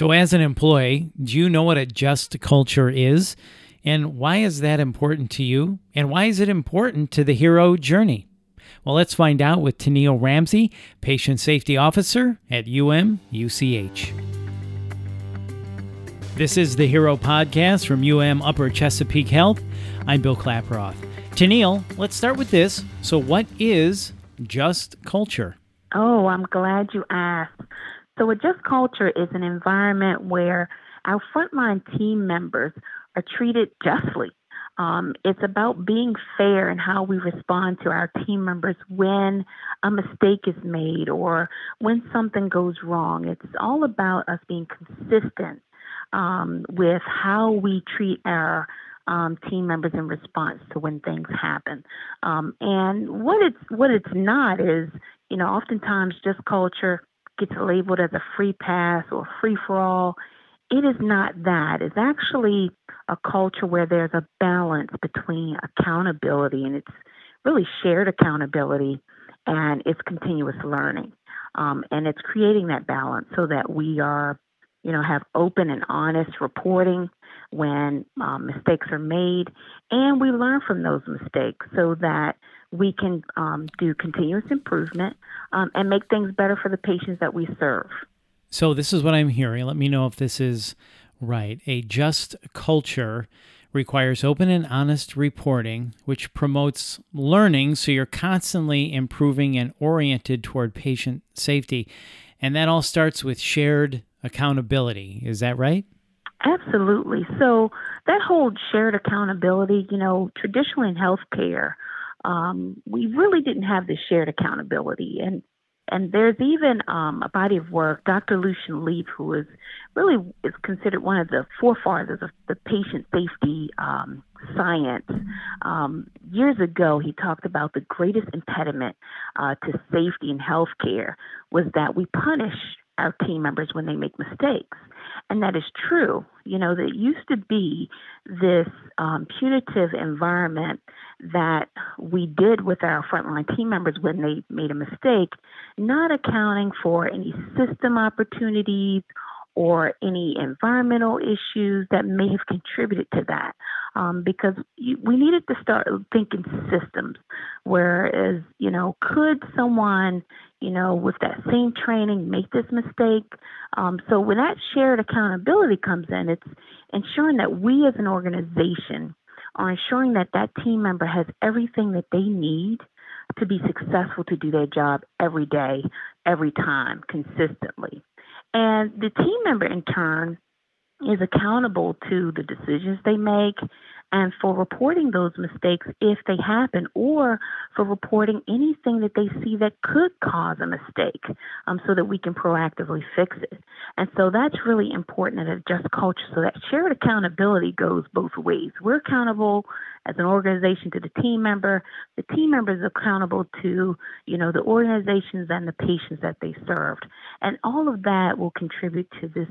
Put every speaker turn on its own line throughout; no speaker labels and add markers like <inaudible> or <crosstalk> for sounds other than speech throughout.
So, as an employee, do you know what a just culture is? And why is that important to you? And why is it important to the hero journey? Well, let's find out with Tennile Ramsay, Patient Safety Officer at UM UCH. This is the Hero Podcast from UM Upper Chesapeake Health. I'm Bill Klaproth. Tennile, let's start with this. So, what is just culture?
Oh, I'm glad you asked. So, a just culture is an environment where our frontline team members are treated justly. Um, it's about being fair in how we respond to our team members when a mistake is made or when something goes wrong. It's all about us being consistent um, with how we treat our um, team members in response to when things happen. Um, and what it's what it's not is, you know, oftentimes just culture gets labeled as a free pass or free for all. It is not that. It's actually a culture where there's a balance between accountability and it's really shared accountability and it's continuous learning. Um, and it's creating that balance so that we are you know, have open and honest reporting when um, mistakes are made, and we learn from those mistakes so that we can um, do continuous improvement um, and make things better for the patients that we serve.
So, this is what I'm hearing. Let me know if this is right. A just culture requires open and honest reporting, which promotes learning so you're constantly improving and oriented toward patient safety. And that all starts with shared accountability. Is that right?
Absolutely. So that whole shared accountability, you know, traditionally in healthcare, um, we really didn't have this shared accountability. And and there's even um, a body of work, Dr. Lucian Leape, who is really is considered one of the forefathers of the patient safety um, science. Um, years ago, he talked about the greatest impediment uh, to safety in healthcare was that we punish our team members when they make mistakes. And that is true. You know, there used to be this um, punitive environment that we did with our frontline team members when they made a mistake, not accounting for any system opportunities or any environmental issues that may have contributed to that. Um, because you, we needed to start thinking systems. Whereas, you know, could someone, you know, with that same training make this mistake? Um, so when that shared accountability comes in, it's ensuring that we as an organization are ensuring that that team member has everything that they need to be successful to do their job every day, every time, consistently. And the team member, in turn, is accountable to the decisions they make and for reporting those mistakes if they happen or for reporting anything that they see that could cause a mistake um, so that we can proactively fix it. And so that's really important in a just culture. So that shared accountability goes both ways. We're accountable as an organization to the team member. The team member is accountable to, you know, the organizations and the patients that they served. And all of that will contribute to this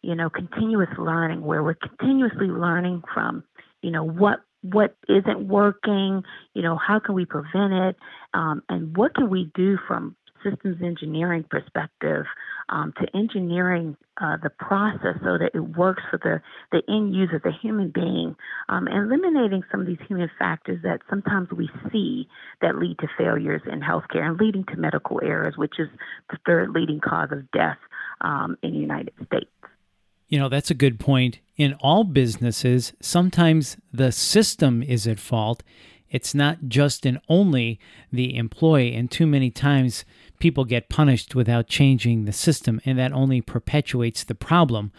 you know, continuous learning where we're continuously learning from you know what what isn't working you know how can we prevent it um, and what can we do from systems engineering perspective um, to engineering uh, the process so that it works for the, the end user, the human being, um, and eliminating some of these human factors that sometimes we see that lead to failures in healthcare and leading to medical errors, which is the third leading cause of death um, in the United States.
You know, that's a good point. In all businesses, sometimes the system is at fault. It's not just and only the employee. And too many times people get punished without changing the system, and that only perpetuates the problem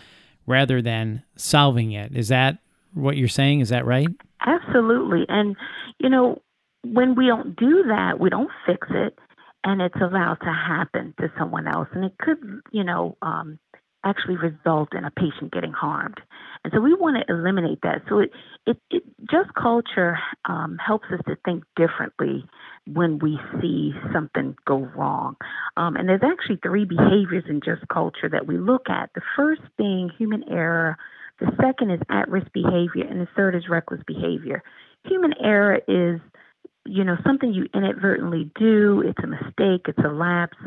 rather than solving it. Is that what you're saying? Is that right?
Absolutely. And, you know, when we don't do that, we don't fix it, and it's allowed to happen to someone else. And it could, you know, um, actually result in a patient getting harmed. And so we want to eliminate that. So it, it, it just culture um, helps us to think differently when we see something go wrong. Um, and there's actually three behaviors in just culture that we look at. The first being human error. The second is at-risk behavior, and the third is reckless behavior. Human error is, you know, something you inadvertently do. It's a mistake. It's a lapse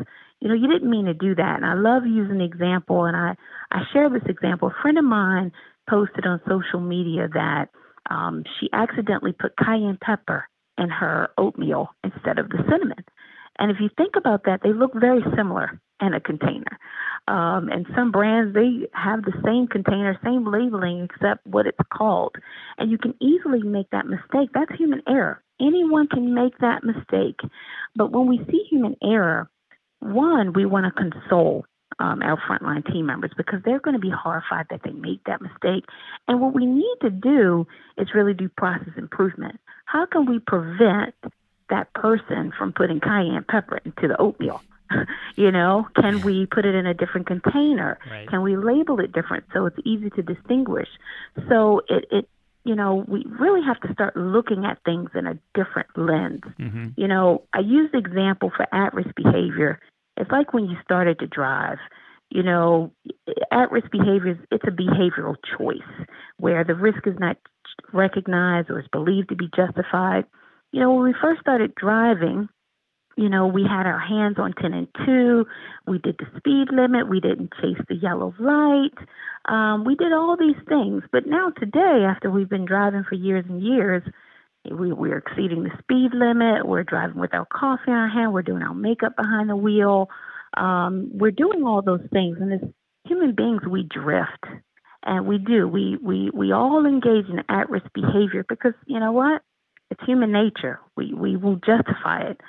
you know, you didn't mean to do that. And I love using the example, and I, I share this example. A friend of mine posted on social media that um, she accidentally put cayenne pepper in her oatmeal instead of the cinnamon. And if you think about that, they look very similar in a container. Um, and some brands, they have the same container, same labeling, except what it's called. And you can easily make that mistake. That's human error. Anyone can make that mistake. But when we see human error, one, we want to console um, our frontline team members because they're going to be horrified that they made that mistake. And what we need to do is really do process improvement. How can we prevent that person from putting cayenne pepper into the oatmeal? <laughs> you know, can we put it in a different container? Right. Can we label it different so it's easy to distinguish? So it, it you know, we really have to start looking at things in a different lens. Mm-hmm. You know, I use the example for at risk behavior. It's like when you started to drive. You know, at risk behaviors, it's a behavioral choice where the risk is not recognized or is believed to be justified. You know, when we first started driving, you know, we had our hands on 10 and 2. We did the speed limit. We didn't chase the yellow light. Um, we did all these things. But now, today, after we've been driving for years and years, we, we're exceeding the speed limit. We're driving with our coffee in our hand. We're doing our makeup behind the wheel. Um, we're doing all those things. And as human beings, we drift. And we do. We, we, we all engage in at risk behavior because, you know what? It's human nature. We, we will justify it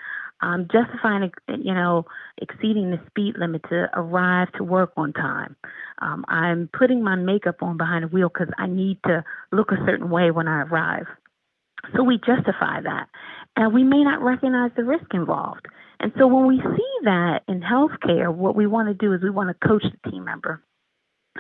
um, justifying, you know, exceeding the speed limit to arrive to work on time. Um, I'm putting my makeup on behind the wheel because I need to look a certain way when I arrive. So we justify that. And we may not recognize the risk involved. And so when we see that in healthcare, what we want to do is we want to coach the team member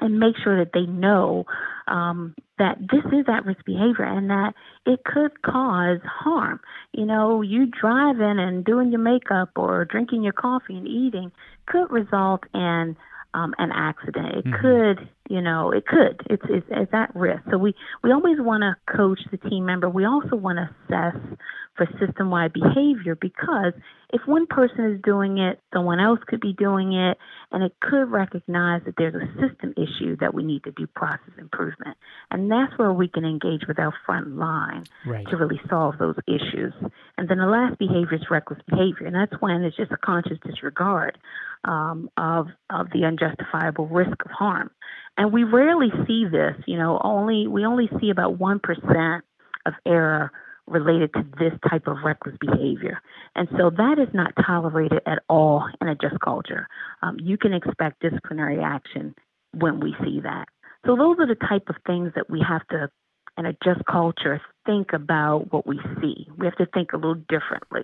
and make sure that they know um, that this is at risk behavior and that it could cause harm. You know, you driving and doing your makeup or drinking your coffee and eating could result in um, an accident. It mm-hmm. could, you know, it could. It's, it's it's at risk. So we we always want to coach the team member. We also want to assess for system wide behavior because if one person is doing it, someone else could be doing it, and it could recognize that there's a system issue that we need to do process improvement. And that's where we can engage with our front line right. to really solve those issues. And then the last behavior is reckless behavior, and that's when it's just a conscious disregard um, of of the unjustifiable risk of harm. And we rarely see this. You know, only we only see about one percent of error related to this type of reckless behavior. And so that is not tolerated at all in a just culture. Um, you can expect disciplinary action when we see that. So those are the type of things that we have to, in a just culture, think about what we see. We have to think a little differently.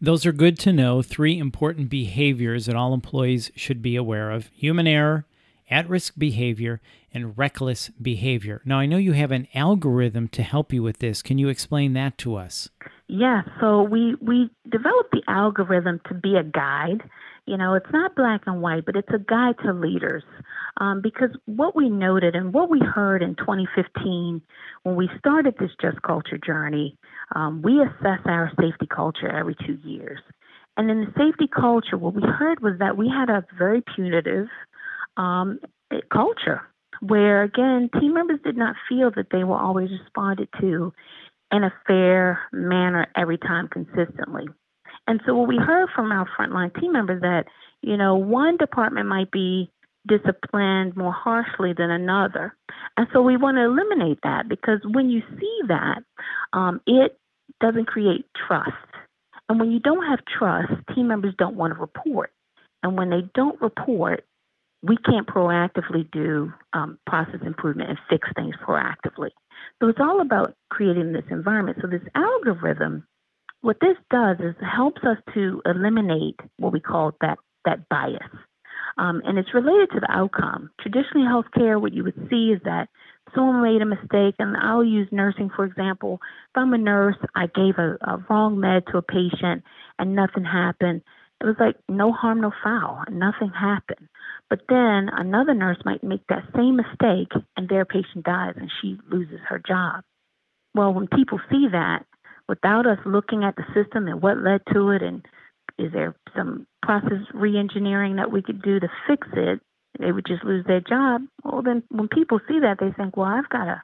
Those are good to know. Three important behaviors that all employees should be aware of human error, at risk behavior, and reckless behavior. Now, I know you have an algorithm to help you with this. Can you explain that to us?
Yeah, so we, we developed the algorithm to be a guide. You know, it's not black and white, but it's a guide to leaders. Um, because what we noted and what we heard in 2015 when we started this Just Culture journey, um, we assess our safety culture every two years. And in the safety culture, what we heard was that we had a very punitive um, culture where, again, team members did not feel that they were always responded to in a fair manner every time consistently. And so, what we heard from our frontline team members that, you know, one department might be disciplined more harshly than another. And so, we want to eliminate that because when you see that, um, it doesn't create trust. And when you don't have trust, team members don't want to report. And when they don't report, we can't proactively do um, process improvement and fix things proactively. So it's all about creating this environment. So this algorithm, what this does is helps us to eliminate what we call that that bias. Um, and it's related to the outcome. Traditionally, healthcare, what you would see is that someone made a mistake, and I'll use nursing for example. If I'm a nurse, I gave a, a wrong med to a patient and nothing happened. It was like no harm, no foul. Nothing happened. But then another nurse might make that same mistake and their patient dies and she loses her job. Well, when people see that, without us looking at the system and what led to it and Is there some process reengineering that we could do to fix it? They would just lose their job. Well, then when people see that, they think, well, I've got to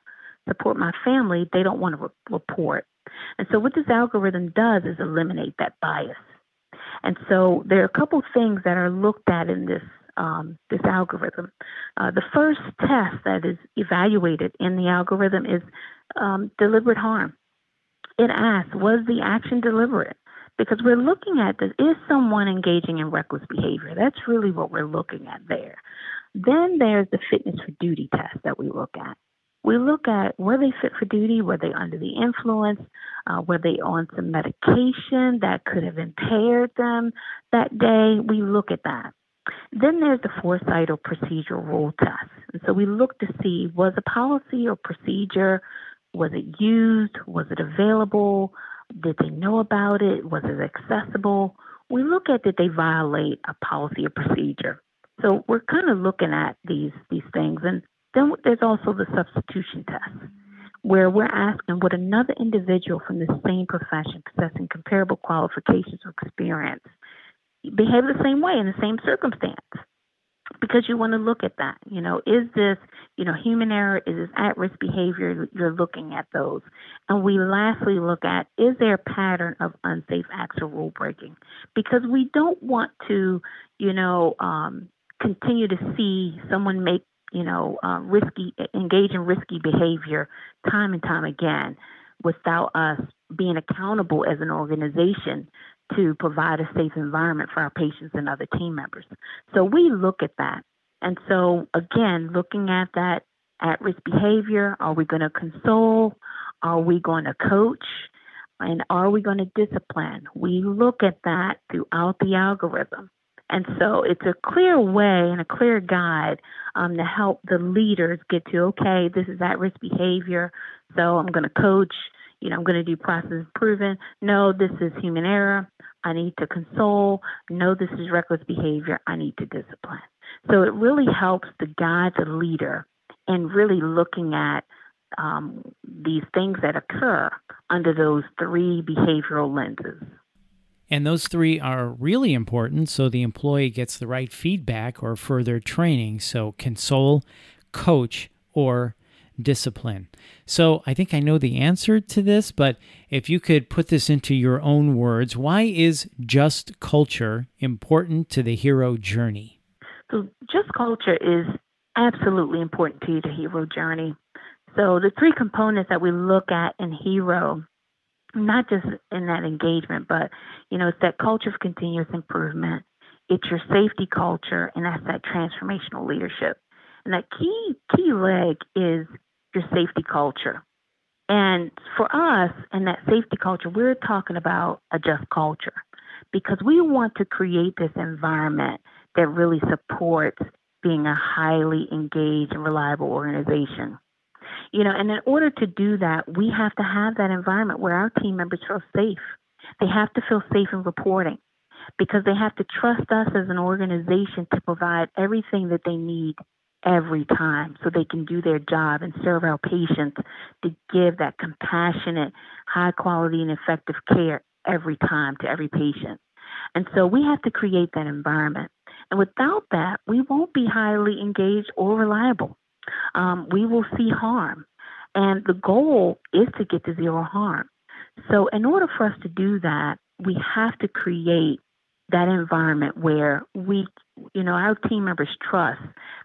support my family. They don't want to re- report. And so what this algorithm does is eliminate that bias. And so there are a couple things that are looked at in this um, this algorithm. Uh, the first test that is evaluated in the algorithm is um, deliberate harm. It asks, was the action deliberate? Because we're looking at this, is someone engaging in reckless behavior? That's really what we're looking at there. Then there's the fitness for duty test that we look at. We look at were they fit for duty? Were they under the influence? Uh, were they on some medication that could have impaired them that day? We look at that. Then there's the foresight or procedural rule test. And so we look to see was a policy or procedure, was it used? Was it available? Did they know about it? Was it accessible? We look at did they violate a policy or procedure. So we're kind of looking at these these things. And then there's also the substitution test, where we're asking would another individual from the same profession possessing comparable qualifications or experience behave the same way in the same circumstance because you want to look at that. You know, is this, you know, human error? Is this at risk behavior? You're looking at those. And we lastly look at is there a pattern of unsafe acts or rule breaking? Because we don't want to, you know, um, continue to see someone make, you know, uh, risky, engage in risky behavior time and time again without us being accountable as an organization to provide a safe environment for our patients and other team members. So we look at that. And so, again, looking at that at risk behavior, are we going to console? Are we going to coach? And are we going to discipline? We look at that throughout the algorithm. And so it's a clear way and a clear guide um, to help the leaders get to, okay, this is at risk behavior. So I'm going to coach you know, I'm going to do process improvement. No, this is human error. I need to console. No, this is reckless behavior. I need to discipline. So it really helps to guide the leader in really looking at um, these things that occur under those three behavioral lenses.
And those three are really important so the employee gets the right feedback or further training. So, console, coach, or discipline. So I think I know the answer to this, but if you could put this into your own words, why is just culture important to the hero journey?
So, just culture is absolutely important to the hero journey. So, the three components that we look at in hero, not just in that engagement, but you know, it's that culture of continuous improvement. It's your safety culture, and that's that transformational leadership. And that key key leg is your safety culture. And for us, in that safety culture, we're talking about a just culture because we want to create this environment that really supports being a highly engaged and reliable organization. You know, and in order to do that, we have to have that environment where our team members feel safe. They have to feel safe in reporting because they have to trust us as an organization to provide everything that they need every time so they can do their job and serve our patients to give that compassionate, high quality, and effective care every time to every patient. And so we have to create that environment. And without that, we won't be highly engaged or reliable. Um, we will see harm. And the goal is to get to zero harm. So, in order for us to do that, we have to create that environment where we, you know, our team members trust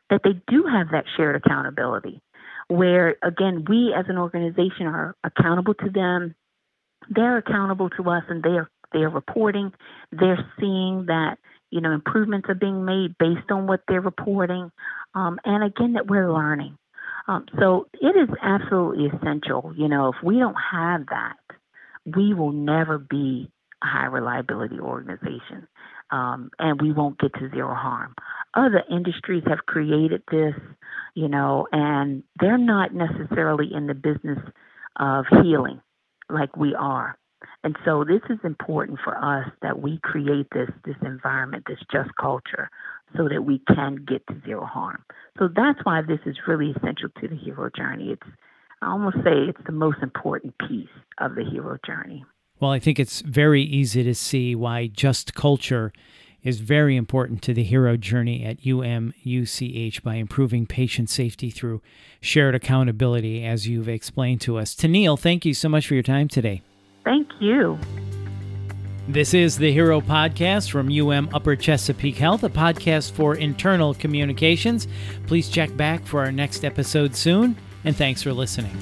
that they do have that shared accountability, where again, we as an organization are accountable to them, they're accountable to us, and they are they are reporting, they're seeing that you know improvements are being made based on what they're reporting, um, and again that we're learning. Um, so it is absolutely essential. You know, if we don't have that, we will never be a high reliability organization, um, and we won't get to zero harm. Other industries have created this, you know, and they're not necessarily in the business of healing like we are. And so this is important for us that we create this this environment, this just culture, so that we can get to zero harm. So that's why this is really essential to the hero journey. It's I almost say it's the most important piece of the hero journey.
Well, I think it's very easy to see why just culture is very important to the hero journey at UMUCH by improving patient safety through shared accountability, as you've explained to us. Tennile, thank you so much for your time today.
Thank you.
This is the Hero Podcast from UM Upper Chesapeake Health, a podcast for internal communications. Please check back for our next episode soon, and thanks for listening.